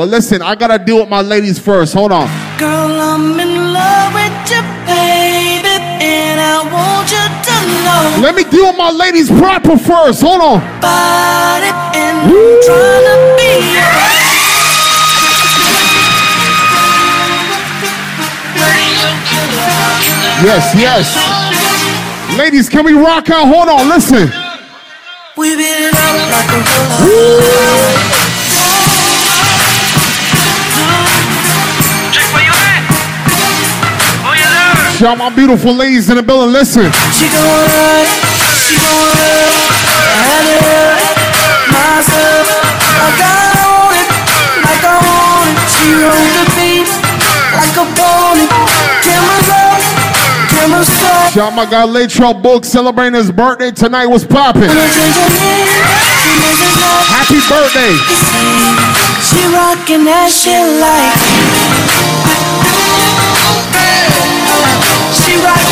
But listen, I gotta deal with my ladies first. Hold on. Girl, I'm in love with you, baby, and I want you to know Let me deal with my ladies proper first. Hold on. and I'm trying to be Yes, yes. Ladies, can we rock out? Hold on, listen. We been out like a Shout my beautiful ladies in the building. Listen. She gon' run, she gon' run. I run myself. I got on it like I want it. She rode the beat like a pony. Cameras up, cameras up. Shout my guy Latro Book celebrating his birthday tonight. What's popping? Happy birthday. She rockin' that shit like. Nothing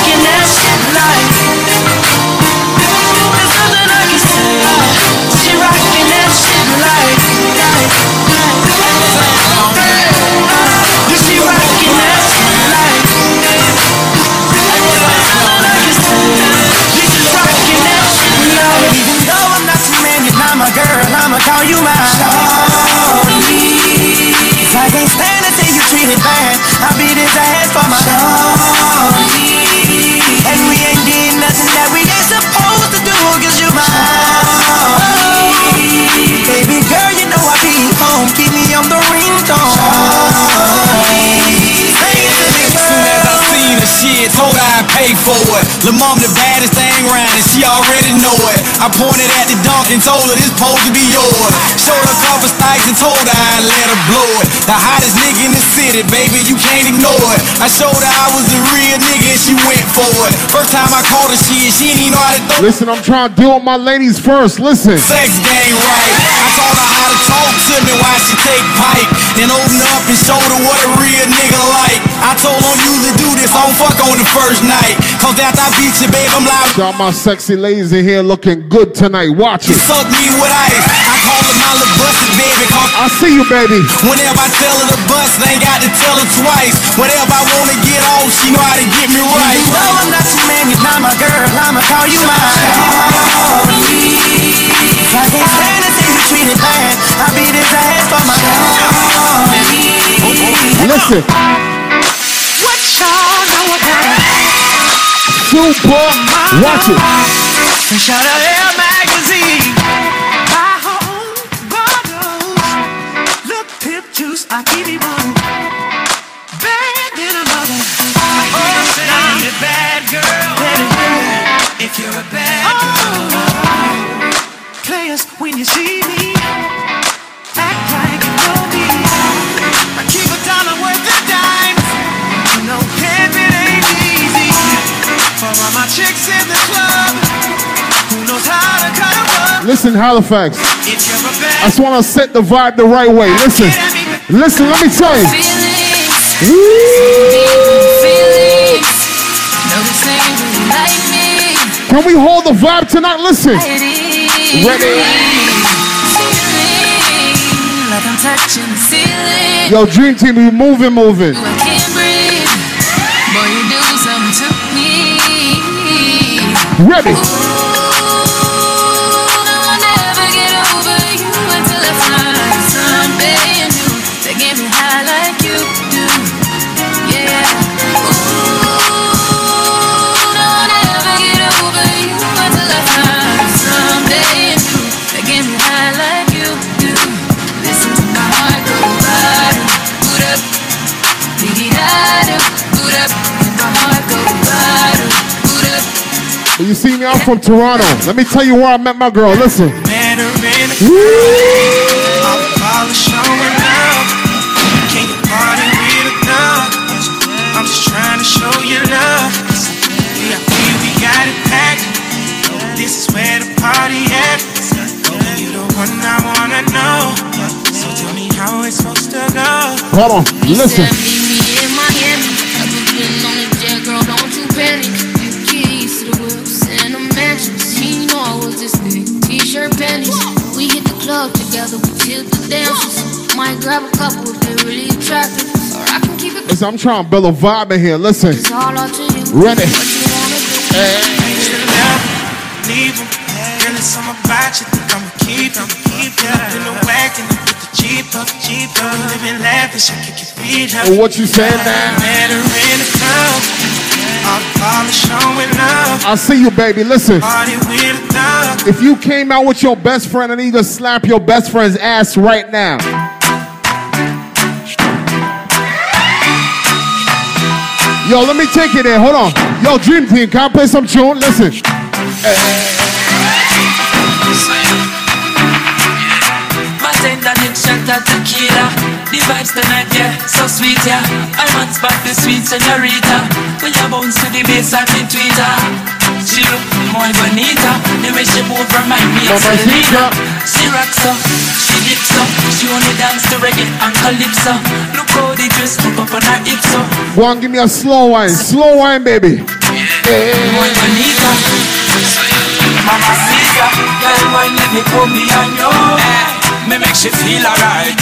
I can't stand to see you treated bad. I'll beat his ass for my shawty. Pay for. Lil' the baddest thing round she already know it. I pointed at the dunk and told her this supposed to be yours. Showed her cover stacks and told her I'd let her blow it. The hottest nigga in the city, baby, you can't ignore it. I showed her I was a real nigga and she went for it. First time I called her shit, she didn't even know how to throw Listen, I'm trying to deal with my ladies first. Listen. sex game right. I taught her how to talk to me while she take pipe. Then open up and show her what a real nigga like. I told her usually do this, I don't fuck on the first night. Cause after I beat you, babe, I'm live. Shout my sexy ladies in here looking good tonight. Watch She it. suck me with ice. I call her my little busted baby. Cause I see you, baby. whenever I tell her to bust, I ain't got to tell her twice. Whenever I wanna get off, she know how to get me right. Even though I'm not your man, you're not my girl, I'ma call you my shawty. 'Cause I can't stand to see you treated bad. I'll beat his ass for my shawty. Listen. Super. Watch it. Fresh out of Air magazine. Her own bottles. Look, pip juice, I keep it on. Bad than a mother. Oh, I'm a bad girl. If you're a bad girl. Players, when you see me, Listen, Halifax. I just want to set the vibe the right way. Listen. Listen, let me tell you. Can we hold the vibe tonight? Listen. Ready? Yo, Dream Team, we moving, moving. I see me, I'm from Toronto. Let me tell you where I met my girl. Listen. man or in together, we tilt the dances. Might grab a couple if they really attractive. Or I can keep it Listen, I'm trying to build a vibe in here. Listen. It's all up to you. Ready. What you wanna do. leave 'em. Girl, it's something about you think I'ma keep 'em. Keep up in the wagon, put the Jeep up, Jeep up. Living lavish, I kick your feet up. Oh, what you saying now? Met her in the club. All the showing up. I see you, baby. Listen. Party with a thug. If you came out with your best friend, I need to slap your best friend's ass right now. Yo, let me take it there. Hold on. Yo, Dream Team, can I play some tune? Listen. Tequila The vibes tonight, yeah, so sweet, yeah I want spot the sweet senorita When you bounce to the bass and the tweeter She look muy bonita The way she move remind me of Selena She rocks up, she dips up She only dance to reggae and calypso. Look how the dress look up on her hips up Go on, give me a slow wine. Slow wine, baby. Muy bonita Mama Caesar Girl, why let me put me on you Me make she feel alright.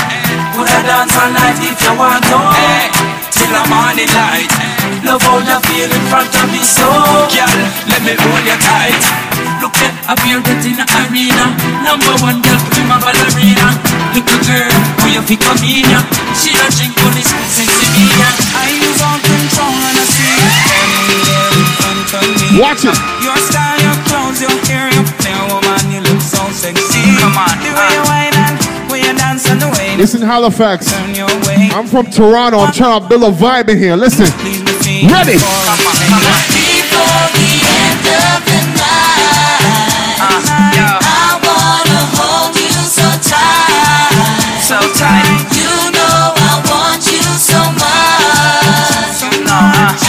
Put her dance all night if you want to Till the morning light Love how you feel in front of me so Girl, let me hold you tight Look at that in the arena Number one girl, prima ballerina Little girl, who you pick up in ya She a drink on this me I use all control and I see Anywhere in front of me Watch it. your style, your clothes, your hair, your play, woman, you look so sexy. Come on, the way you and when you dance and the way you Listen, Halifax. way. I'm from Toronto. I'm trying to build a vibe in here. Listen. Please Ready. for a minute. Before the end of the night, I wanna hold you so tight. You know I want you so much, so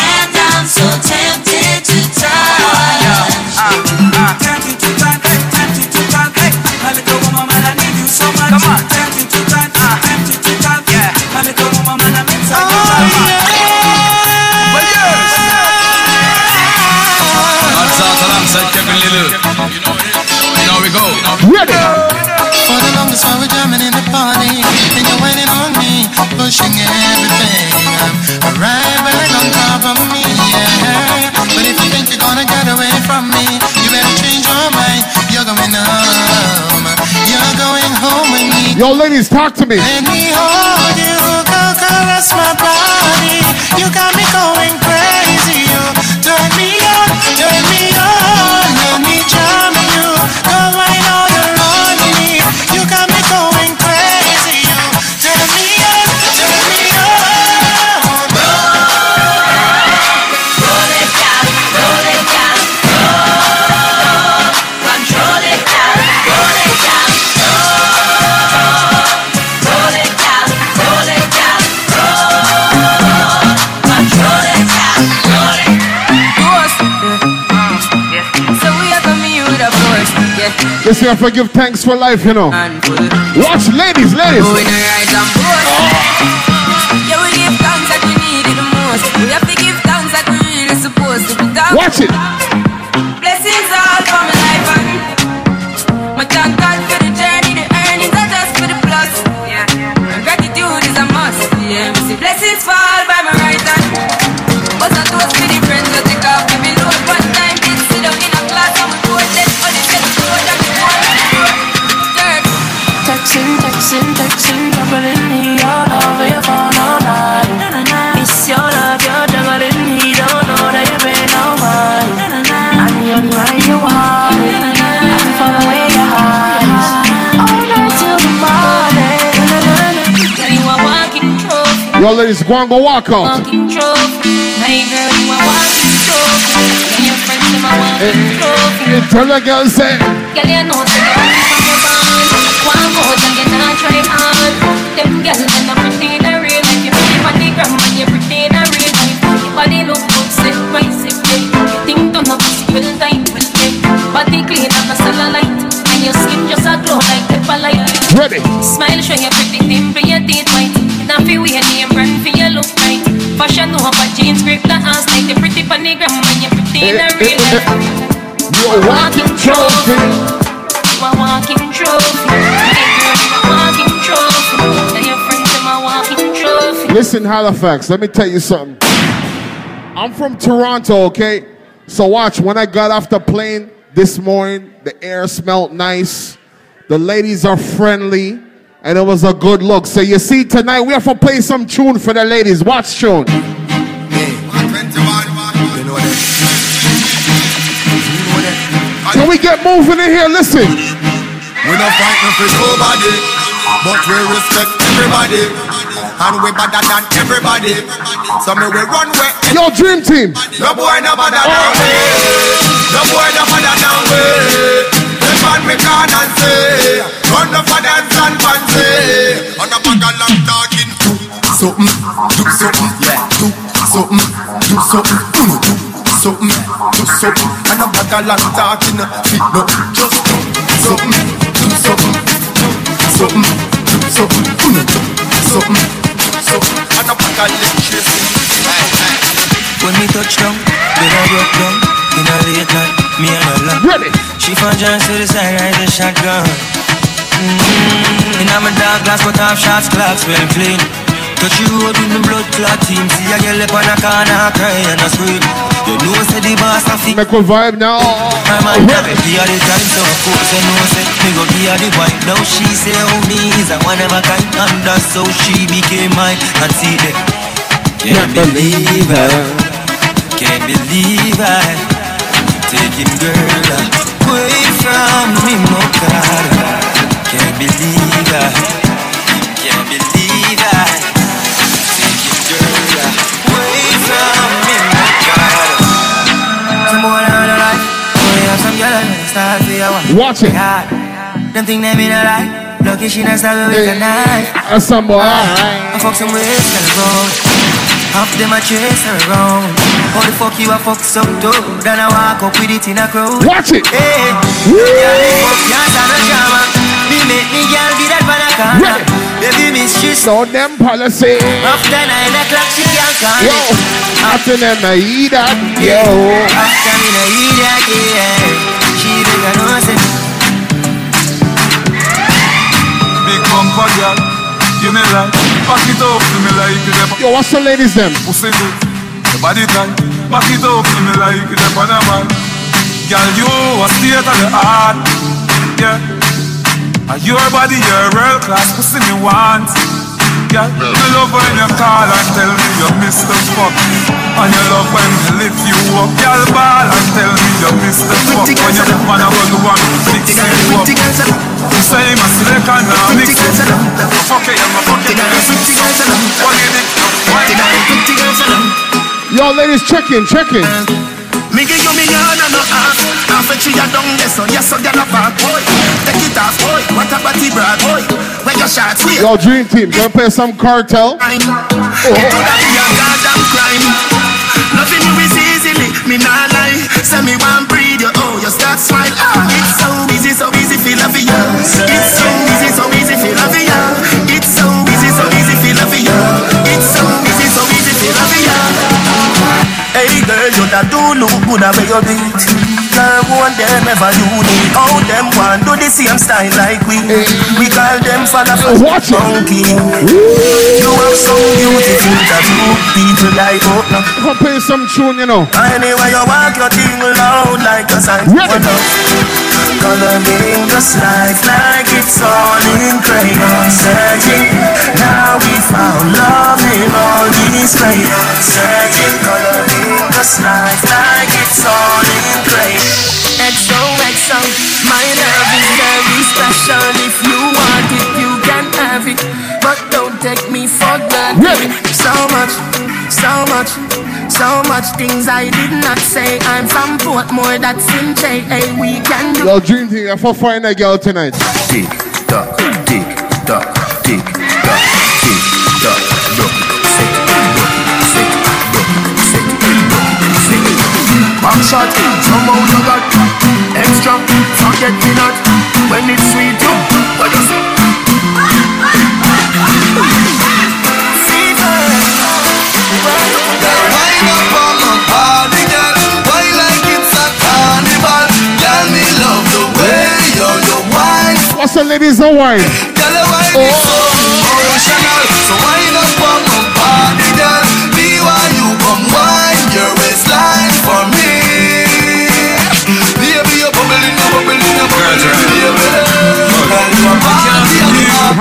Yo, ladies, talk to me. Let me hold you, caress my body You got me going yeah. Listen, I forgive thanks for life, you know. Watch, ladies, ladies. Yo, ladies, go on, go walk out. walking trophy. My girl, you a walking trophy. And your friends, them a walking eh, trophy. You tell the girl, say, Girl, you know say you want from your band. One more and you not try. Them girls them a pretty in a real. You pretty on the gram and you pretty in a real. Your body look good, set right, set right. You think turn up, you will time will take. Body clean and a cellulite. And your skin just a glow like pepper light. ready. Smile, show your pretty dimple, your teeth white. Now feel we name brand for your look. Fashion jeans, grip the ass like the pretty funny gram and you pretty in a eh, eh, real eh, life. You a walking trophy. You a walking trophy. My a walking trophy. Listen, Halifax, let me tell you something. I'm from Toronto, okay? So watch, when I got off the plane this morning, the air smelled nice. The ladies are friendly. And it was a good look. So you see, tonight we have to play some tune for the ladies. Watch tune. Can we get moving in here? Listen. We're not fighting for nobody, but we respect everybody. And we better than everybody. So me we run where Yo, Dream Team. no boy no better than oh. we. No boy no better than we. Them man we can and say, run the for dance and fancy. On a bag of long talking. Do something, do something, yeah. Do something, do something, mm, do something, do something. And a bag of long talking. Fit no, just do something, do something, do something, do something, mm, do something, do something. And a bag of electricity. Hey, hey. When me touch down, then I broke down In a late night, me and her love Ready. She found John to the side, ride the shotgun mm-hmm. In my dark glass, cut off shots, clocks, well clean. Touch you road with me blood clot team. See a girl up on a corner, cry and a scream. You know say the boss a fit Make a vibe now. My man have it, the time, so of course I know say Me go be the wife, now she say oh me is a one of a kind And that's how she became mine. And see that Can't believe her. Can't believe I Taking girl away from me, no God Can't believe I Can't believe I Taking girl away from me, no God Some boy on the life Boy, have some girl and start for your one Watch it. Them think they mean a lie Lucky she not stab with a knife That's some boy. I fuck some ways and road. Half them a chase her around. How the fuck you a fuck so dope? Then I walk up with it in a crowd. Watch it. Hey, the fuck can't stand no drama. Me make me girl be that pan a corner. Ready. Baby mistress. So them policy. After nine o'clock she can't call Yo, it. after them I eat that. Yo. After me no eat that, yeah. She bigger no say. Big bumper girl, give me life. Back it up to me like you them Yo, what's the ladies them? pussy good. Your body tight. Back it up to me like you them on man. Girl, you a state of the art. Yeah. And your body, your world class pussy me want. Girl, me love when you call and tell me you miss the fuck. And you love when me lift you up. Girl, ball and tell me you miss the fuck. When you man I go to one fix you up. You say my select and now mix it. Fuck it, I'm a fuck it. What you think? Yo, ladies, check in, check in. Me give you yard and no half Half a tree down there so yes so a park boy Take it off. Boy, what a body brag boy Where your shots we Yo, Dream Team, gonna play some cartel. It could be a goddamn crime. Nothing you is easily, me nah lie. Say me want breathe you, oh you start smile ah, It's so easy, so easy feel love you It's so look good where you beat Girl, one them ever unique. How them want do the same style like we? We call them fan of Watch it. monkey. You have so beautiful that you people like oh no. Gonna play some tune, you know. Anyway you walk your thing loud like a sign. Ready. Coloring this life like it's all in crayon. Searching, now we found love in all these crayons. Searching, coloring this life like it's all in crayon XOXO, my love is very special. If you want it, you can have it. But don't take me for granted. Ready. So much, so much, so much things I did not say. I'm from Portmore, that's in J. Hey, we can do. Yo, Dream Team, I'm for find a girl tonight. Tick tock, tick tock, tick tock, tick tock, look, Back shot, somehow you got extra. Forget me not when it's sweet. You, what you say? Wind up on my body, girl. Why like it's a carnival? Girl, me love the way you you wine. What's the ladies that wine? Girl, you wine is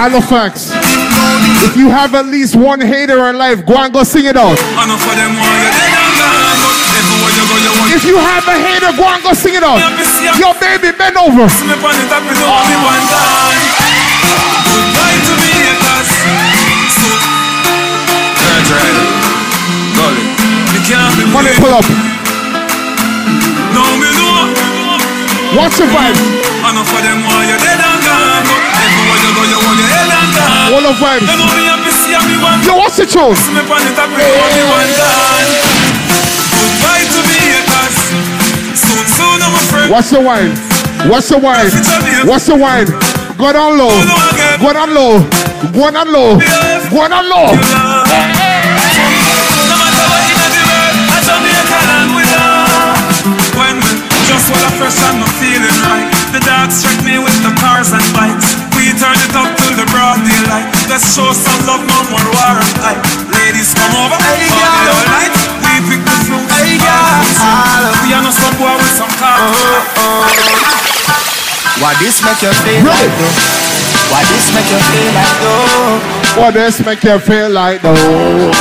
Halifax. If you have at least one hater in life, go and go sing it out. Enough of them want you dead and gone. But everywhere you go, you want If you have a hater, go and go sing it out. Yo, baby, bend over. me on the top is only and gone. All the vibes. You know me happy see me one. Yo, what's the tune? On the top is only one time. Goodbye to me. Soon, soon, I'm afraid. Watch the wine. Watch the wine. Watch the wine. Go down low. Go down low. Go down low. Go down low. Matter what in the world, I Jamaica land we love. When we just while I fresh I'm feeling right, the dogs check me with the cars and bikes. We turn it up till the broad daylight. Let's show some love, no more war and hype. Ladies come over, Hey, party girl. all night. We pick the fruit, Hey, all girl. the fruit. We are no some boy with some car. Uh-huh. Why this make you feel like though? Why this make you feel like though? What this make you feel like though?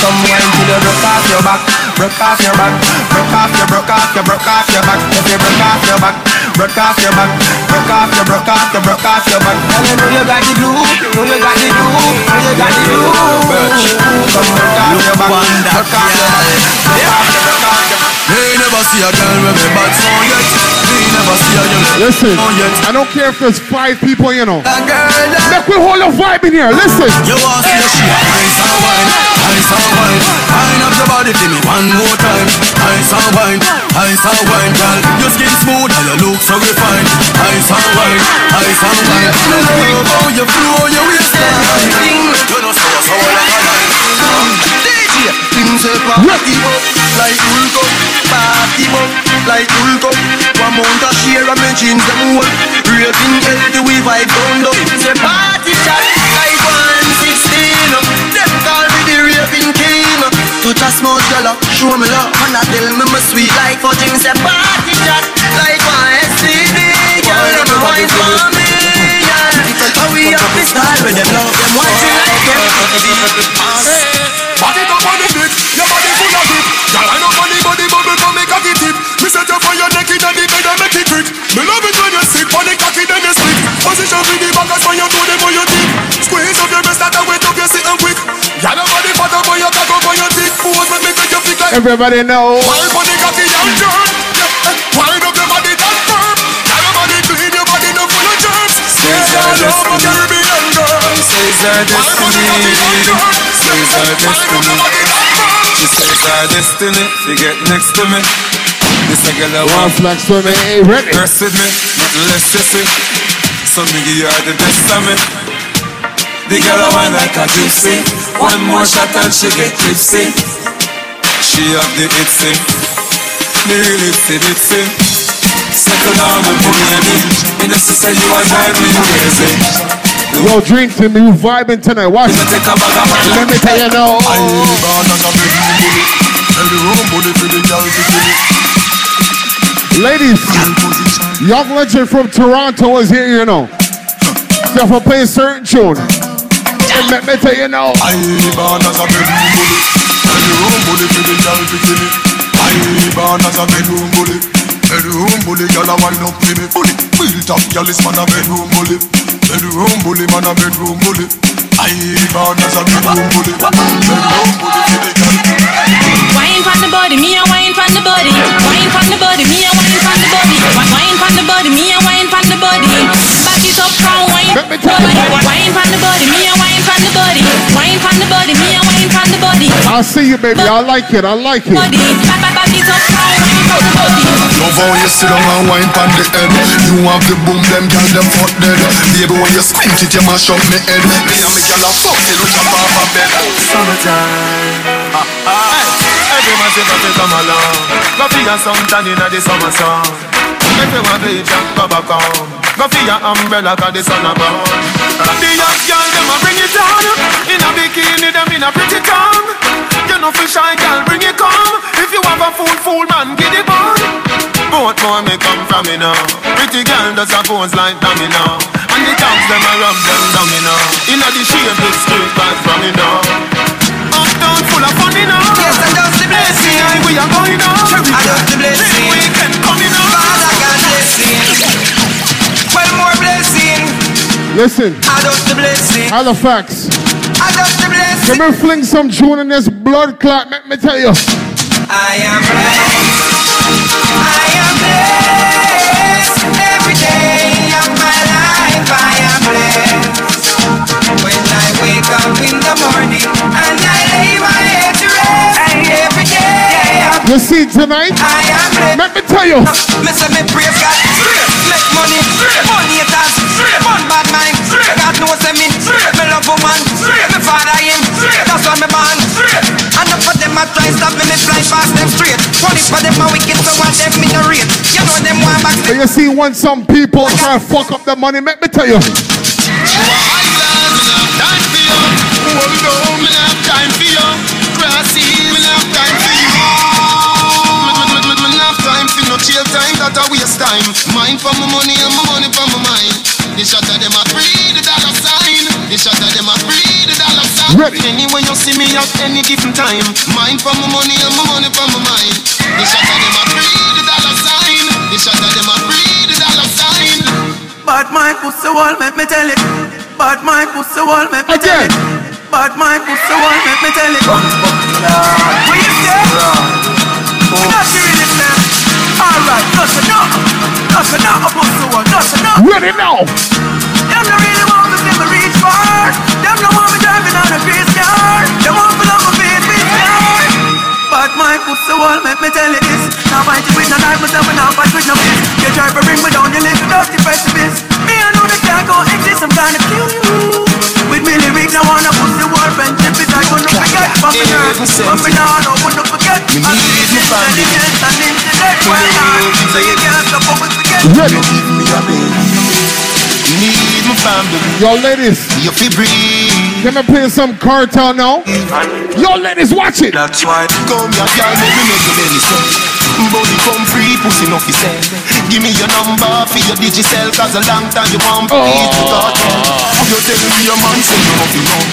Come wine till you broke off your back, broke off your back, broke off your, broke off your, broke off your back. If you broke off your back, broke off your back, broke off your, broke off your, broke off your back. Girl, you know you got the glue, know you got the glue, know you got the glue. Come broke off your back, broke off your back, broke off your, broke off your. They never see a girl with me bad song yet. They never see a young Listen, song yet. I don't care if there's five people, you know. A girl that Make we hold a vibe in here. Listen. you want to see she a ice and wine, ice and wine. Wine up your body for me one more time. Ice and wine, ice and wine, girl. Your skin smooth and your look so refined. Ice and wine, ice and wine. I Love how you flow your waistline. You know so so. DJ, him say party up like Hulk up, party up like Hulk up. One month a share of me jeans them whole. Raving healthy we vibe down low. Say party chat like one To touch a smooth girl, uh, show me love, and I tell me my sweet like fudging. Say party chat like one STD. Girl, them wine for me. Yeah, how we up this style with them love them watching like them. Body up on the dick, your body full of grip. Girl, I know funny body bubble come make cocky tip. Me set you for your neck in the bed and make it quick. Me love it when you sit on the cocky then you split. Position with the back as when you do Everybody know. Wild on the cocky and turn. Yeah, Wind up your body that firm. Girl, your clean, your body no full of germs. Says our I destiny. Caribbean girl. Says our destiny. Says our destiny. She says our destiny. She get next to me. This a girl I One want flex for me. Hey, ready? Rest with me, nothing less you see. So me give you all the best of me. The girl I want like a gypsy. One more shot and she get tipsy. She have the itsy. Me really see itsy. Settle down and put me in. Me know she say you are driving me crazy. Yo, drink to me. Vibing tonight. Watch. Me take a bag of my Let me tell you now. Ladies, young legend from Toronto is here, you know. So if I play a certain tune, let me tell you now. I born as a bedroom bully. Bedroom bully for the girl to me. I born as a bedroom bully. Bedroom bully, girl a wind up to me. Bully, built up, girl is man a bedroom bully. Bedroom bully, man a bedroom bully. I born as a bedroom bully. Bedroom bully for the girl. Wine from the body, me a wine from the body. Wine from the body, me a wine from the body. Wine from the body, me a wine from the body. Back it up from wine. Let me tell you. Wine from the body, me a wine from the body. Wine from the body, me a wine from the body. I see you, baby. I like it. I like it. Body, back, back, back it up from wine from the body. Love how you sit down and wine pon the head You have to boom them girl them fuck dead Baby when you squint it you mash up me head Me and me girl a fuck till we jump off a bed Summertime. Ah, ah. Every man say got to come along. Go for your suntan inna the summer sun. If you want to bleach, go back home. Go for your umbrella 'cause the sun a burn. The young girl them a bring it on. In a bikini them in a pretty tongue. You know for shy girl bring it come. If you have a fool fool man get it on. Both more me come from me now. Pretty girl does a pose like dummy now. And And the dogs them a rub them down, you know. Inna the shape big street right from you know. Uptown full of fun, you know. Yes, I just the blessing. See we are going on. I just the blessing. Weekend coming on. Father God blessing. Well, more blessing. Listen, I just the blessing. Halifax. I just the blessing. Let me fling some tune in this blood clot. Let me tell you. I am blessed. I am blessed. Every day of my life I am blessed. When I wake up in the morning You see tonight? I am. Let me tell you. Me say me praise God, make money, fun haters, fun bad mind. God knows me, me love woman, me father him, that's why me born. And enough of them a try stop me, me fly past them straight. Only for them a wicked, so watch them in the rate. You know them one back. You see when some people try to fuck up the money, let me tell you. Time. Mine for my money and my money for my mind. The shot of them a free the dollar sign. The shot of them a free the dollar sign. Ready. Anyway you see me at any given time. Mine for my money and my money for my mind. The shot of them a free the dollar sign. The shot of them a free the dollar sign. Bad mind pussy wall, make me tell it. Bad mind pussy wall, make me tell it. Bad mind pussy wall, make me tell it. What you say? Not you really say. Alright, just enough. Just enough, a pussy wall, just enough. Ready now. Them no really want me see me reach far. Them no want me driving on a grease car. Them want me love my baby star. But my pussy wall make me tell you this. Now fight you with no knife, myself and now fight with no fist. You try to bring me down, you live without precipice. Me I know that can't go exist, I'm gonna kill you. With me lyrics, I wanna pussy wall friendship is I gonna forget. But me not, but me not, no one to forget. Me And need the me family. intelligence and intellect, why not? So you can't stop what we forget. Ready. Give me a baby. Need my family. Yo, ladies, You feel breathe. can I play some cartel now? Yo, ladies, watch it. That's why come here, girl, make me make your belly so. Body come free, pussy no fi sell. Give me your number for your digicel, cause a long time you want Oh. me to oh. talk. You tell me your man say you nothing none,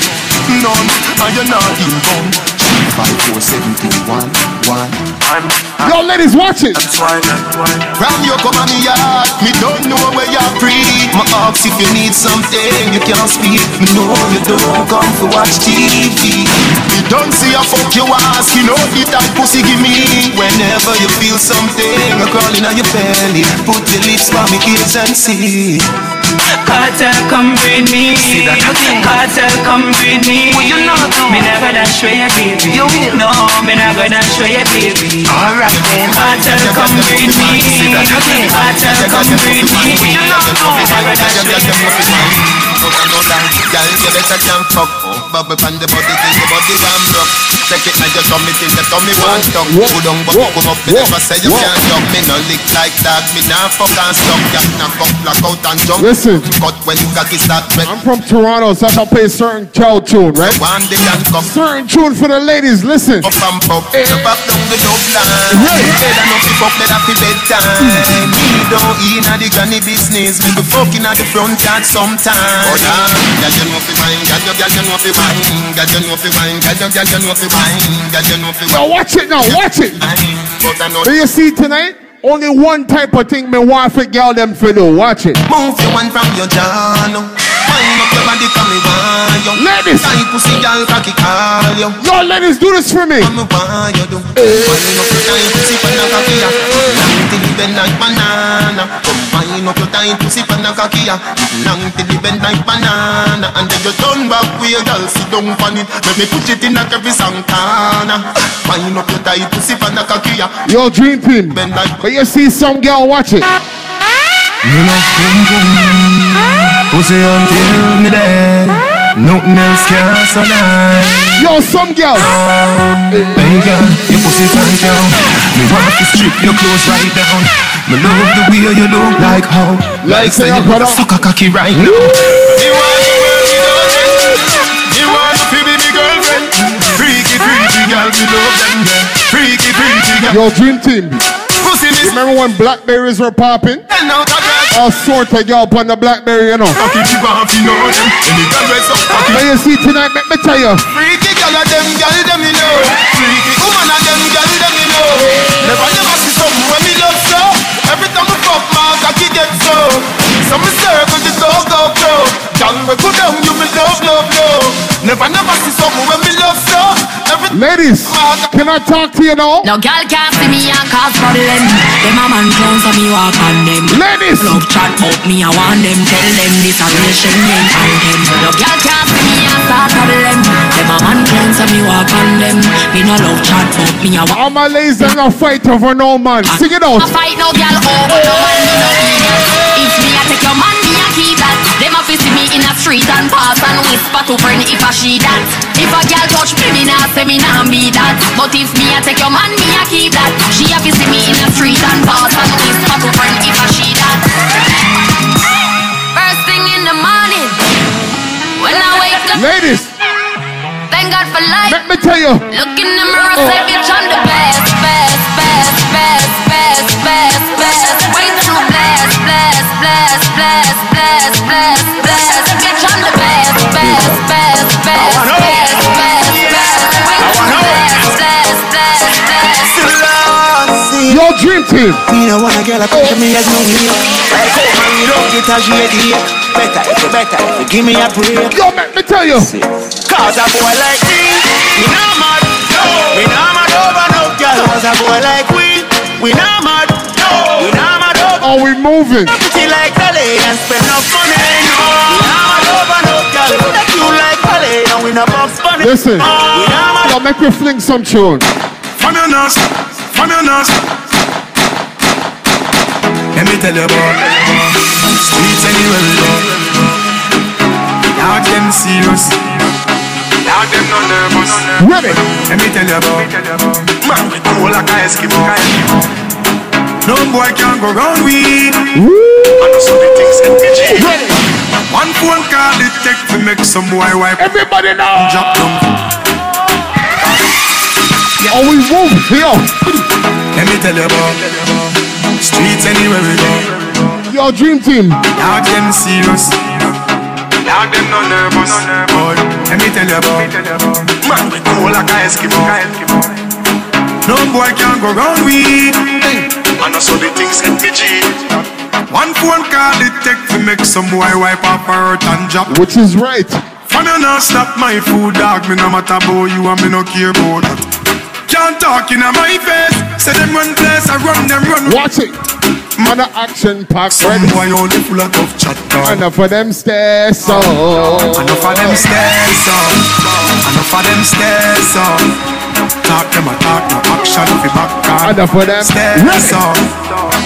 none, and you're not inbound. Three, five, four, seven, three, one, one. Yo, ladies, watch it. Ram you come on me yard, me don't know where you're free. My ask if you need something, you can't speak. Me know you don't come to watch TV. You don't see a fuck you ask, you know the type pussy give me. Whenever you feel something a crawling on your belly, put your lips by me ears and see. Cartel, come bring me. Cartel, come bring me. Will you not do? Me never dash away your baby. You will. No, me never dash away your baby. Alright then. Cartel, come bring me. Cartel, come bring me. Will you not know Me never dash away your baby. Girl, you better can fuck Bubble pan the body till the body Take it now, you show me till tummy want tuck Whoa, Put on but come up, me never say you can't stop Me no lick like that, me nah fuck and stop Cat nah fuck, black out and jump. Listen. Cut when you cocky start red I'm from Toronto, so I can play certain cow tune, right? One day and come Certain tune for the ladies. Listen. up and pop Jump up eh. down the dub line. Right. Better not fi fuck, better fi bedtime. Mm. Me don't inna the granny business. Me be fucking at the front yard sometime. Oh girl you know fi wine Girl you, girl you know fi wine Girl you know fi wine Girl you, girl you know fi wine Girl you know fi Now watch it now, watch it. Wine. But I know Do you see tonight? Only one type of thing me want for girl them for do. Watch it. Move your one from your jaw now. Wind up your body for me want you Ladies. Tight pussy girl cocky call you Yo, ladies, do this for me. Come want you do Wind up your tight pussy for the cocky ya Long till it bend like banana Come wind up your tight pussy for the cocky Long till it bend like banana And then you turn back with your girl sit down on it Let me put it in a every Santana Wind up your tight pussy for the cocky ya Yo, dream team. Bend like But you see some girl, watch it. You know, boom, boom. Pussy until me dead. Nothing else can survive. Yo, some girl. Hey girl, your pussy tight down. Me want to strip your clothes right down. Me love the way you look like how. Like say you suck a cocky right now. You want to it out You want to be my girlfriend Freaky, freaky girl, we love them. Freaky, freaky girl Yo, dream team. Pussy Remember when blackberries were popping? And a girl all sort of girl on the Blackberry, you know. Cocky chip off, you know them. Anytime we suck cocky. But you see tonight, let me tell you. Freaky girl of them, girl them you know. Freaky woman of them, girl them you know. Never never see something when me love so. Every time we fuck, my cocky get so. So me circle the dog go go. Girl we go down, you me love love love. Never never see something when me love so. Every Ladies, can I talk to you now? No girl can't see me and cause problem. Them a man clowns so me walk on them. Ladies, Love chat out me I want them. Tell them this a relation ain't on them. No girl can't see me and start problem. Them a man clowns so me walk on them. Me no love chat out me I want. all my ladies are not fight over no man. Sing it out. I fight no girl over no man. Me no need a keep that. Them a see me in a street and pass and whisper to friend if I she that. If a girl touch me, me nah say me nah be that. But if me a take your man, me a keep that. She a see me in a street and pass and whisper to friend if I she that. First thing in the morning, when I wake up, Ladies, thank God for life. let me tell you. Look in the mirror, say bitch I'm the best, best, best, best, best, best, best. Way too blessed, blessed, blessed, blessed, blessed, blessed, blessed. Bitch I'm the best, best, best, best, best, best, best. Way too blessed, blessed, blessed, blessed. Your dream team. Me no want a girl a come to me as no hero. Like how man you don't get a shady. Better if you better if you give me a break. Yo, let me tell you. Cause a boy like me, we not mad. No, we not mad over no girl. Cause a boy like we, we not mad. No, we not mad over. Are we moving? Pretty like Dolly and spend no money. No, we not mad over no girl. Like you like Dolly and we not box money. Listen, we not mad. yo, make me fling some tune. From your nose, from your nose. Let me tell you about streets anywhere we go. Now them serious. Ready? Let me tell you about man we cool like a Eskimo. No boy can go round we. And also the things MPG. One phone call it take to make some boy wipe. Everybody now. Drop down. Are we moving? Yo, Let me tell you about streets anywhere we go. your dream team. Now them serious. Now them no nervous. But let me tell you about man we cool like a Eskimo. No boy can go round we. And also the things get MPG. One phone call it take to make some boy wipe up her hurt and drop. Which is right. From you not stop my food dog, me no matter about you and me no care about that. Can't talk in my face. Say them run place, I run them run. Watch it. Man, a action pack Some boy only full of tough chat talk. Enough for them stairs, so. Enough of them stairs up. Enough of them stairs up. Talk them a talk, no action fi back on. Enough for them. Stairs up.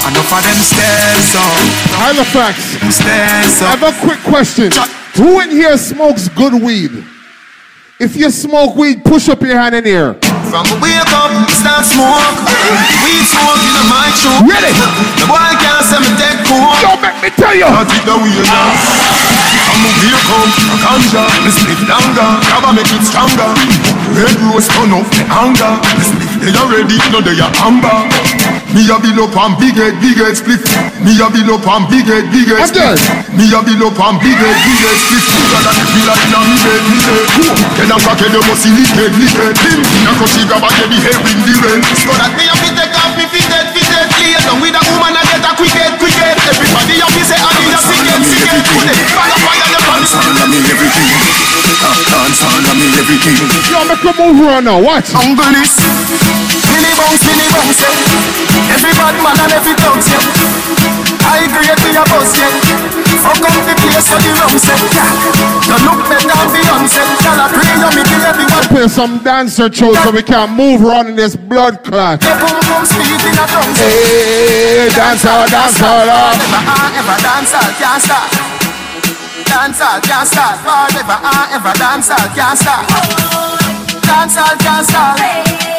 Enough of them stairs up. Halifax, Stairs I have a quick question. Who in here smokes good weed? If you smoke weed, push up your hand in here. From the wake up, start smoke. Weed smoke in my shoe. Ready? The boy can't say me dead cool. Yo, make me tell you. I think the wheel now. I'm a wake up, a ganja. Me split longer, grabber make it stronger. Red rose turn off the anger. Me split they already, no they are amber. Me a bill up on big head, big head split. Me a bill up on big head, big head split. Me a bill up on big head, big head split. Bigger than the pillar in a me bed, me bed. Then a crackhead, you must see liquid, liquid. Him, in a cushy grab a get the head in the rain. So that me a fit take off, me fit dead, fit dead. Lay down with a woman and get a quick head, quick head. Everybody a fi say I need a sick head, sick head. Put it, fire, fire, the fire. Dance on me everything. Dance on me everything. Yo, make a move around now. Watch. Uncle this Silly bounce, silly bounce, yeah Every bad man and every dog, yeah I agree to your boss, yeah Fuck up the place for the rum, set, yeah. You look better than Beyonce. Girl, I pray you me give everyone. Play some dancer tunes so we can move around in this blood clot. The boom boom speed in a drum Hey, dancer, dancer, love. Never ever dance, all can't start Dance, all can't start Forever ah, ever dance, all can't start Dance, all can't start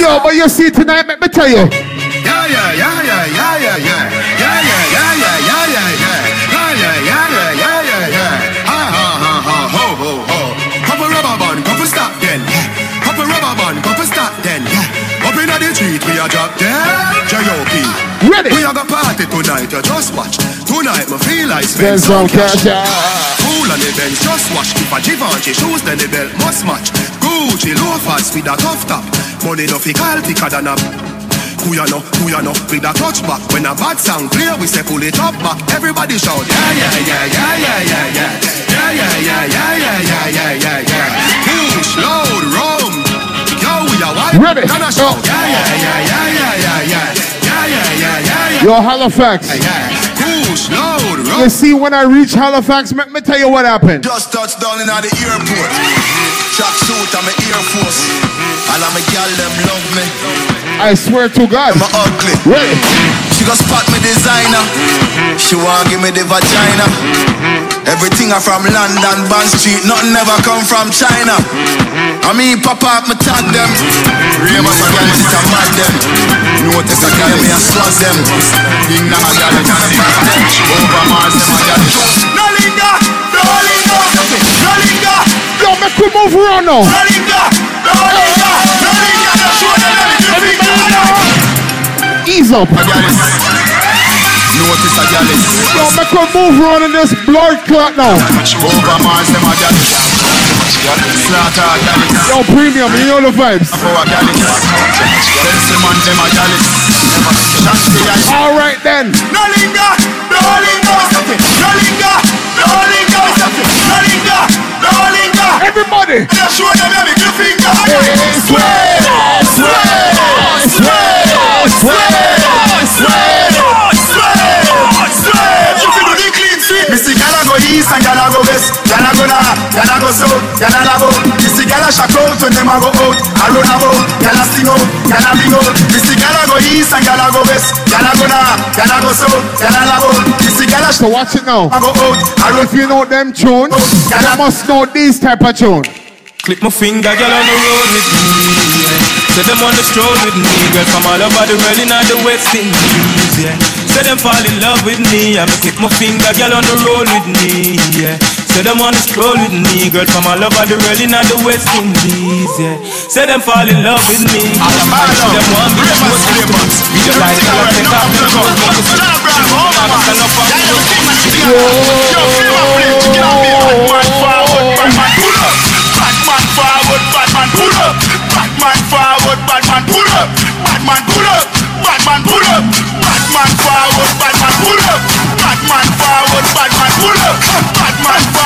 Yo, but you see tonight, let me tell you. Yeah, yeah, yeah, yeah, yeah, yeah, yeah. Yeah, yeah, yeah, yeah, yeah, yeah, yeah. Yeah, yeah, yeah, yeah, yeah, yeah, yeah. Ha, ha, ha, ha, ho, ho, ho. Couple rubber band, couple stop then. Couple rubber band, couple stop then. Up inna the street, we a a drop dead. J.O.P. Ready. We a go party tonight, you just watch. Tonight me feel like Spend spend some some cash. cash. Cool on the bench, just watch. If a Givenchy shoes, then the belt must match. Gucci loafers with a tough top. Money no fi call thicker than a who ya know, who ya know, with a touchback When a bad song play, we say pull it up back Everybody shout, yeah, yeah, yeah, yeah, yeah, yeah, yeah Yeah, yeah, yeah, yeah, yeah, yeah, yeah, yeah, yeah Push, load, rum Yo, we a wild Ready. Gonna shout, yeah, yeah, yeah, yeah, yeah, yeah, yeah Yo, Halifax. Yeah, push, load, rum You see, when I reach Halifax, let me tell you what happened. Just touched down in the airport. Suit, I'm an Air Force. All of my gal them love me. I swear to God. I'm ugly. She gon' spot me designer. She want give me the vagina. Everything I from London, Bond Street. Nothing ever come from China. I mean, pop up, me tag them. Remember some gal sit and mad them. Notice I gal me and swag them. Ding dong, a gal me and smash them. Over Mars, them a gal. No linger, no linger, no linger. Yo, make we move around now. No linger, no linger, no linger. No show them everything. Ease up. Notice a is. Yo, make we move around in this blood clot now. Over Mars, them a gal. Slaughter a gal. Yo, premium, you know the vibes. For a gal. Chelsea man, them a gal. Shanty a All right then. No linger, no linger, no linger, no linger, no linger, no linger. Everybody. Just show them every good finger. Hey, swear, Gala go Gala go south, Gala labo. Missy Gala shack out when them a go out. Alone about, Gala sing out, Gala bring out. Missy Gala go east and Gala go west. Gala go north, Gala go south, Gala labo. Missy Gala So watch it now. go out. Alone If you know them tunes, you must know these type of tune. Click my finger, girl on the road with me. Yeah. Say them on the stroll with me, girl from all over the world in all the West Indies. Yeah. Say them fall in love with me, I'm click my finger, girl on the road with me. Yeah. Say them on the stroll with me, girl from all over the world in the West Indies. Yeah. Say them fall in love with me. I them want me to post it. We just like to take off the coat, make it sit. She won't stand up on the Batman forward, Batman pull up. Batman forward, Batman pull up. Batman pull up. Batman pull up. Batman forward, pull up. Batman forward, Batman pull up. Batman forward, Batman pull up. Batman pull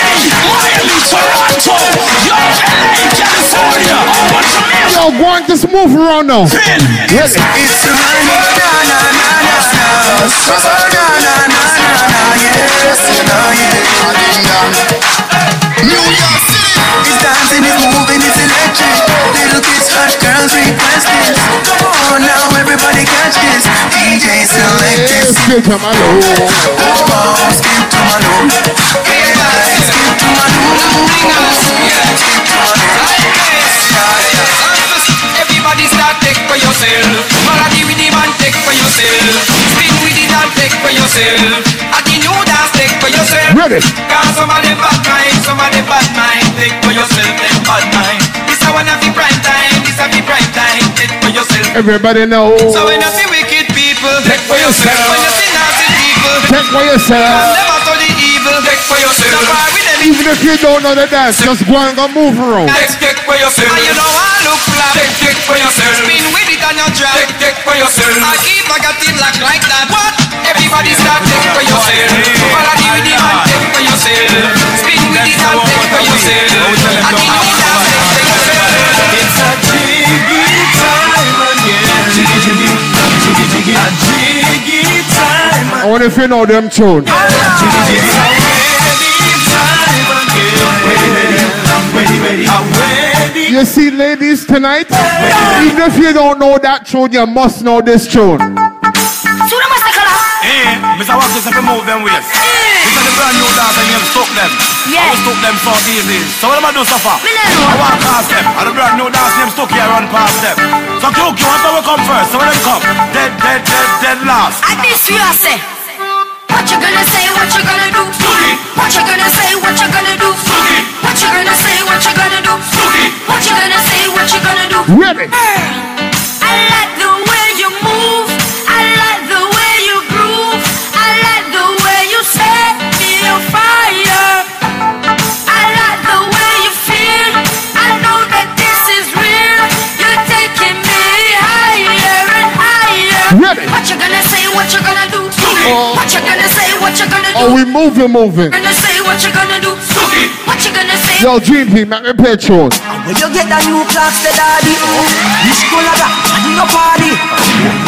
New York City, Miami, Toronto, York, LA, California. What's the name? Yo, go on, just move around now. Ready? It's a money, na na na na na. Na na na na na, yes, na yeah. New York City. It's dancing, it's moving, it's electric. Little kids, hot girls request this. Come on now, everybody catch this. DJ select this. Skip to my low. Oh, skip to my low. Yeah, skip to my low. Skip to my low. Everybody start take for yourself. Melody with the man take for yourself. Spin with it and take for yourself. At the new for yourself. Ready? Cause some of them bad mind, some of them bad mind. Take for yourself, them bad mind. This a one of the prime time, this a the prime time. Take for yourself. Everybody know. So when you see wicked people, take for yourself. When you see nasty people, Take for yourself. never to the evil, take for yourself. So far with them Even if you don't know the dance, just go and go move around. Take, for yourself. And you know I look flat. Take, take for yourself. Spin with it on your drop. Take, take for yourself. I keep I got it locked like that. What? Everybody start take for yourself. Follow the rhythm and take for yourself. Spin with it and take for yourself. I keep you dance, take for yourself. It's a jiggy time again. Jiggy, jiggy, jiggy, jiggy, a jiggy time. I wonder if you know them tune. Jiggy, jiggy, a ready time again. Ready, ready, ready, ready, a ready. You see, ladies, tonight, even if you don't know that tune, you must know this tune. Eh, Mr. Walk just have to move them ways. the brand new dance and you stuck them. Yeah. I will stuck them so easy. So what am I do so far? Me I know. walk past them. And the brand new dance them stuck here run past them. So Cook, you want to come first? So when them come, dead, dead, dead, dead last. I this you I say. What you gonna say? What you gonna do? What you gonna say? What you gonna do? What you gonna say? What you gonna do? What you gonna say? What you gonna do? Ready. I like the way you move. I like the way you groove. I like the way you set me on fire. I like the way you feel. I know that this is real. You're taking me higher and higher. Ready. What you gonna say? What you gonna do? Oh. What you gonna say? What you gonna do? Oh, we moving, moving. Gonna say what you gonna do? What you gonna say? Yo, GP, make me play tune. When you get the new class, the daddy oh, You school of that, and you no party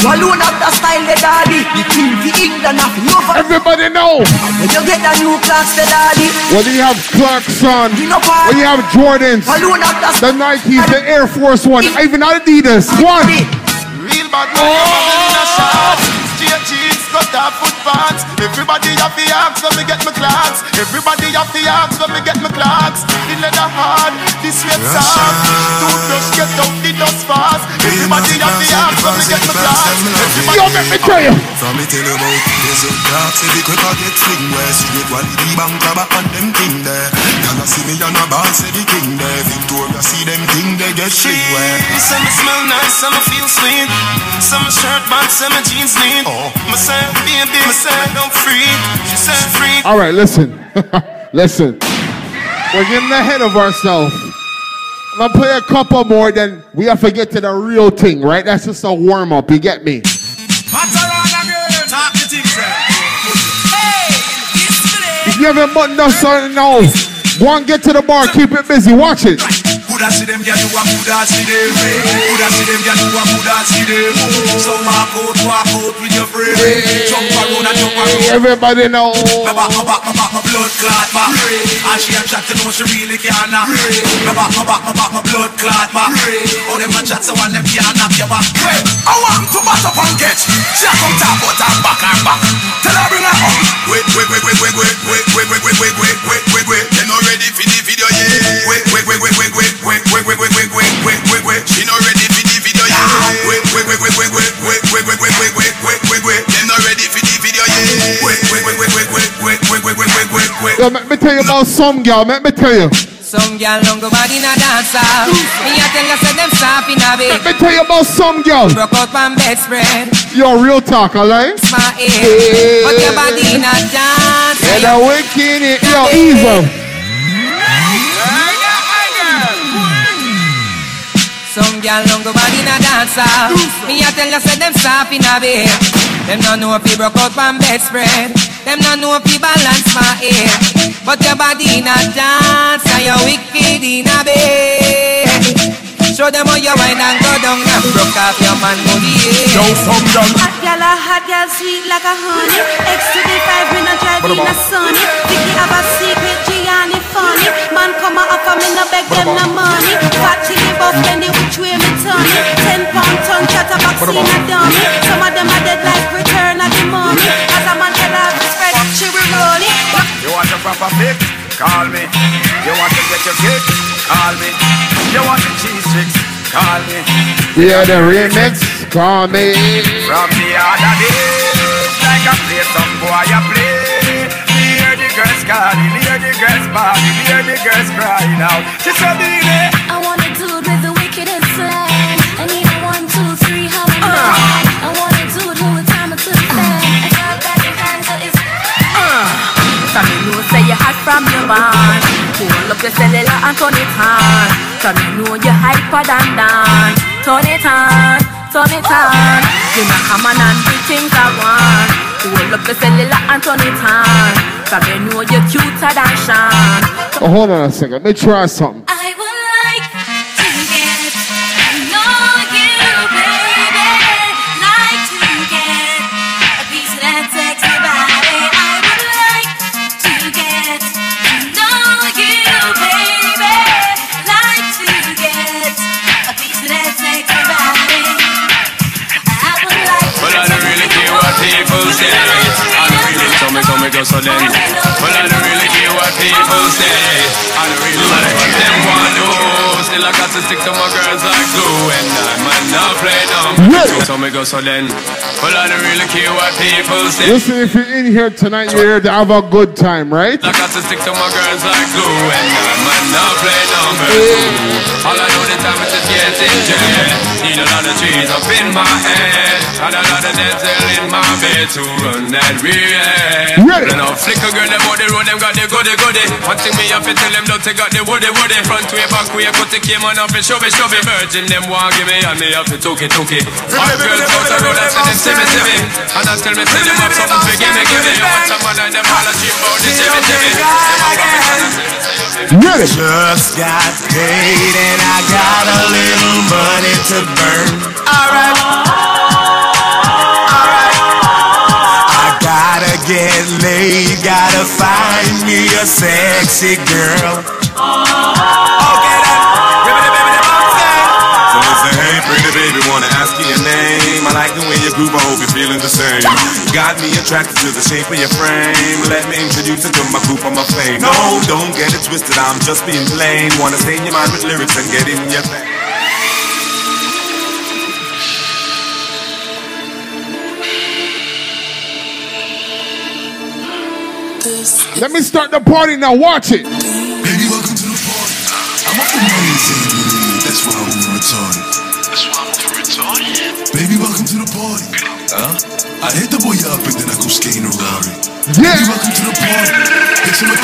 You alone have the style, the daddy The team the England, have you over Everybody know. When you get the new class, the daddy Whether you have Clarkson, You no party whether you have Jordans, Alone have the the Nikes, the Air Force One, even Adidas. One. Real bad man, oh. In a shot. Straight cut off footpaths. Everybody have the axe when me get my clocks. Everybody have the axe when me get my clocks. The leather hard, the sweat soft. Toothbrush get out the dust fast. Everybody have the axe when me get my clocks. Everybody Yo, let me tell you. From me tell you about this up dark Say the quicker get swing where See the quality bank crab and them thing there Y'all see me on a ball say the king there Victoria see them thing they get shit where Some smell nice, some feel sweet. Some shirt box, some jeans neat. Oh. Me say, baby, me say, don't free. She said, free. All right, listen. listen. We're getting ahead of ourselves. I'm gonna play a couple more, then we have to get to the real thing, right? That's just a warm up. You get me? You haven't buttoned up something now, go and get to the bar. Keep it busy. Watch it. Coulda see them gyal do a coulda see them. Coulda see them gyal do a coulda see them. So walk out, walk out with your friend. Jump around and jump around. Everybody know. My back, my back, my back, my blood clot back. And she a chat to know she really can't knock. My back, my back, my back, my blood clot back. Oh, them a chat so one them can't knock your back. Hey, I want to bash up and catch. She a come talk about her back and back. Tell her bring her up. Wait, wait, wait, wait, wait, wait, wait, wait, wait, wait, wait, wait, wait, wait, wait. They not ready for the video yet. Wait, wait, wait, wait, wait, wait, wait, wait, wait, wait, wait, wait, wait, wait, wait. She not ready for the video yet. Wait, wait, wait, wait, wait, wait, wait, wait, wait, wait, wait, wait, wait, wait, wait. They not ready for the video yet. Wait, wait, wait, wait, wait, wait, wait, wait, wait, wait, wait, wait, wait. Yo, let me tell you about some girl. Let me tell you. Some girl don't go bad in a dancer. Me a tell you say them stop in a bed. Let me tell you about some girl. Broke out from bedspread. Yo, real talk, alright? My head. But your body in a dance. Yeah, the wicked it. Yo, evil. Some girl don't go bad in a dancer. Me a tell you say them stop in a bed. Them no know if you broke out from bedspread. Them no know if you balance my head. But your body in a dance and you wicked in a bed. Show them how you wine and go down and broke off your man body. Yo, some girl. Hot gal, a hot gal, sweet like a honey. X to the five, when I drive in a sunny. Vicky have a secret, Gianni funny. Man come a offer me no beg them no money. Fat chili buff, penny which way me turn it. Ten pound ton chatterbox in a dummy. Some of them are dead like return of the money. As a man tell her to spread, she will roll it. You want a proper fix? Call me. You want to get your kick? Call me. You want the cheese sticks? Call me. Yeah, the remix. Call me. From the other days, like I play some boy I play. The girls calling, hear the girls bawling, hear the girls crying out. She said, "Baby, I want a dude with the wickedest slang. I need a one, two, three, how I know. Uh. I want a dude who will time it to the fan. It's all back in hand, so it's me know say you hot from your band Pull up your cellular and turn it on me know you hyper than dance Turn it on, turn it on You know come on and do things I want Pull up your cellular and turn it on So me know you cuter than Sean Oh, hold on a second. Let me try something. Go so then. Well, I don't really care what people say. I don't really like what them want to. Still, I got to stick to my girls like glue. And I might not play dumb. Yeah. So me go so then. Well, I don't really care what people say. Listen, if you're in here tonight, you're here to have a good time, right? I got to stick to my girls like glue And I might not play number two All I know the time is just getting jet Need a lot of trees up in my head And a lot of dental in my bed To run that real Ready. And I'll flick a girl them on the road Them got the goody goody One me have to tell them Don't take out the woody woody Front way back way Cut the came on up and shove it shove it Virgin them want give me And me have to took it took it Hot girls out the road I say them see me see me And I tell me say them have something give me give me You want some man and them all a cheap about the Jimmy Jimmy Ready. Just got paid and I got a little money to burn. Alright. Alright. I gotta get laid, gotta find me a sexy girl. Groove, I hope you're feeling the same. Got me attracted to the shape of your frame. Let me introduce you to my group on my fame. No, don't get it twisted, I'm just being plain. Wanna stay in your mind with lyrics and get in your thing. Let me start the party now. Watch it. Baby, welcome to the party. I'm up in Amazing. That's why I'm retarded. Baby, welcome to the party. Huh? I hit the boy up and then I go skating a Rari. Yeah. Baby, welcome to the party. Picture my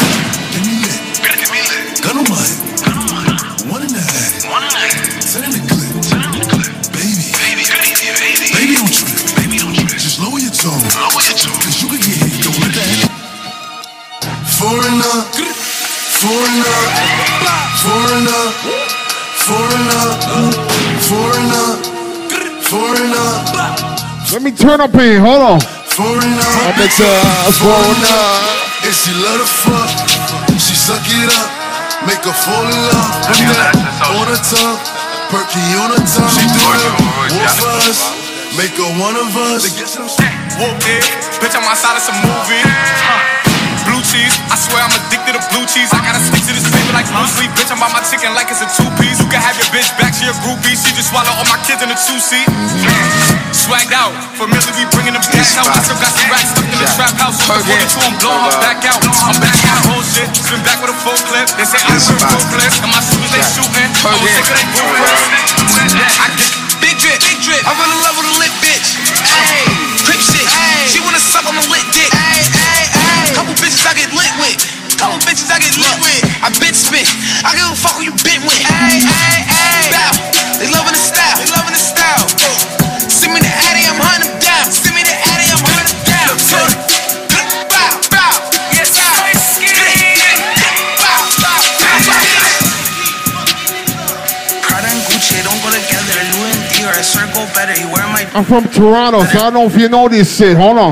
Get me lit. Get me lit. Gun on my. Gun on my. One in the head. One in the head. Send in the clip. Send in the clip. Baby. Baby, baby, baby. Baby, don't trip. Baby, don't trip. Just lower your tone. Lower your tone. Cause you can get hit. Don't let that Foreigner, foreigner, foreigner, foreigner, foreigner, foreigner, Let me turn up here. Hold on. foreigner. I bet you, uh, foreigner. And she love to fuck, she suck it up, make her fall in love. Put that on her tongue, perky on her tongue. She do it, one for us, make her one of us. Whoop it, bitch, I'm outside of some movie. Huh. Cheese, I swear I'm addicted to blue cheese. I gotta stick to this paper like blue sleep. Bitch, I'm by my chicken like it's a two piece. You can have your bitch back, she a groupie. She just swallow all my kids in a two seat. Swagged out, familiar, we bringing them back out. I still got some racks stuck in the trap house. The two, I'm blowing her back out. I'm back out, bullshit. Spin back with a full clip. They say I'm a full clip. And my shooters, they shooting. I'm sick of they. I get Big drip, big drip. I run in love with a lit bitch. Ayy, crip shit. She wanna suck on a lit dick. Bitches I get lit with. Couple bitches I get lit with. I bitch spit. I give a fuck who you been with. Ayy, ayy, ayy. Bow. They loving the style. They loving the style. Send me the addy, I'm hunting them down. Send me the addy, I'm hunting them down. So, bow, bow. Yes, I. Bow, bow, bow. Prada and Gucci don't go together. Louis and Dior, I swear go better. You wear my I'm from Toronto, so I don't know if you know this shit. Hold on.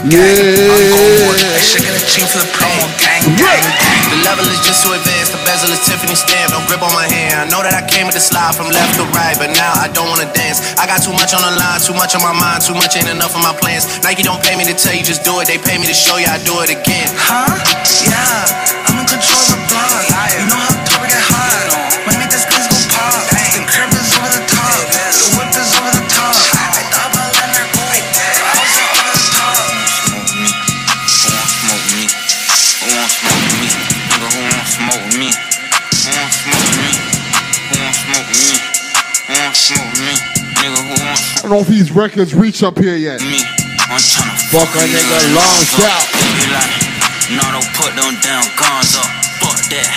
Yeah. Shaking the chain for the promo, gang, gang, gang. The level is just too advanced. The bezel is Tiffany stamp. No grip on my hand. I know that I came with the slide from left to right, but now I don't wanna dance. I got too much on the line, too much on my mind, too much ain't enough of my plans. Nike don't pay me to tell you just do it. They pay me to show you I do it again. Huh? Yeah, I'm in control of the block. You know don't know if these records reach up here yet. me? I'm tryna Fuck a nigga long shout. Like, no, don't put them damn guns up. Fuck that.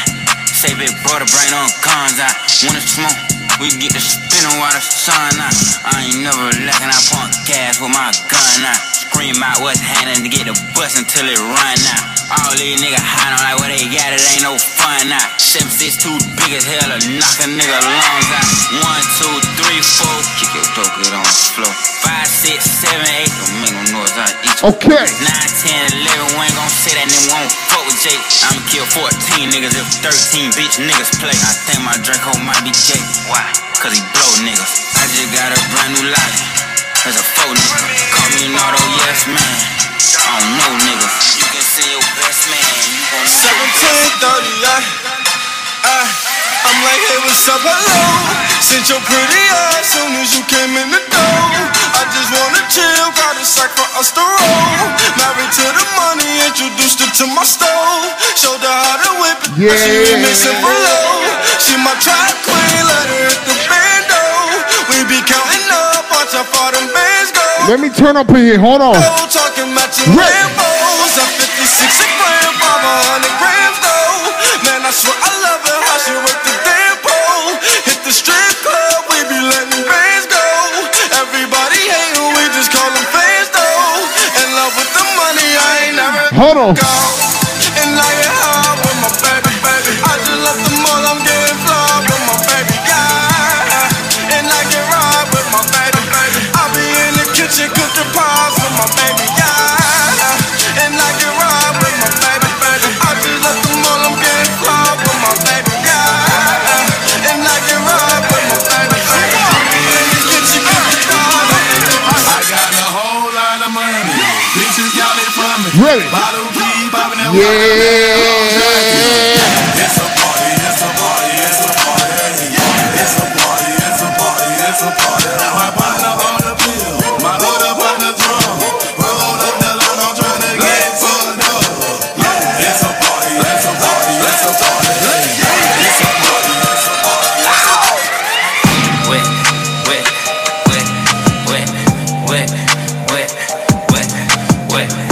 Say big brother, bring them guns out. Wanna smoke? We get the spinning while the sun out. I ain't never lacking, I pump gas with my gun out. Scream out what's happening to get the bus until it run out. All these niggas hiding like what they got, it ain't no fun out. Six too big as hell to knock a nigga lungs out. One, two, three, four. Kick your dope, get on the floor. Five, six, seven, eight. Don't make no noise, I eat you. Okay. Nine, ten, eleven. We ain't gon' say that nigga won't fuck with Jake. I'ma kill 14 niggas if 13 bitch niggas play. I think my Draco might be Jake. Why? Cause he blow niggas. I just got a brand new life. As a four nigga. Call me Nardo, yes man. I don't know niggas. You can see your best man. You gon' 17, 30, What's up, hello? Sent your pretty ass soon as you came in the door. I just wanna chill, got a sack for us to roll. Married to the money, introduced her to my stove. Showed her how to whip it, Yeah. she remixing for low. She my track queen, let her hit the bando. We be counting up, watch how far them bands go. Let me turn up in here. Hold on. Talking Right. Lambos Ronald. Yeah. It's a party, it's a party, it's a party. It's a party, it's a party, it's a party. Now my partner on the pill, my load up on the drum. Roll up the line, I'm trying to get fucked up. It's a party, it's a party, it's a party. It's a party, it's a party, it's a party. Wet, wet, wet, wet, wet, wet, wet, wet.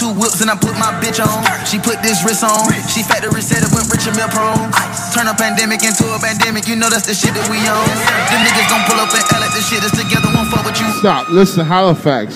Two whips and I put my bitch on. She put this wrist on. She factory said it went Richard Mille Pro. Turn a pandemic into a pandemic. You know that's the shit that we on. Them niggas gon' pull up and L like the shit is together. Won't fuck with you. Stop. Listen, Halifax.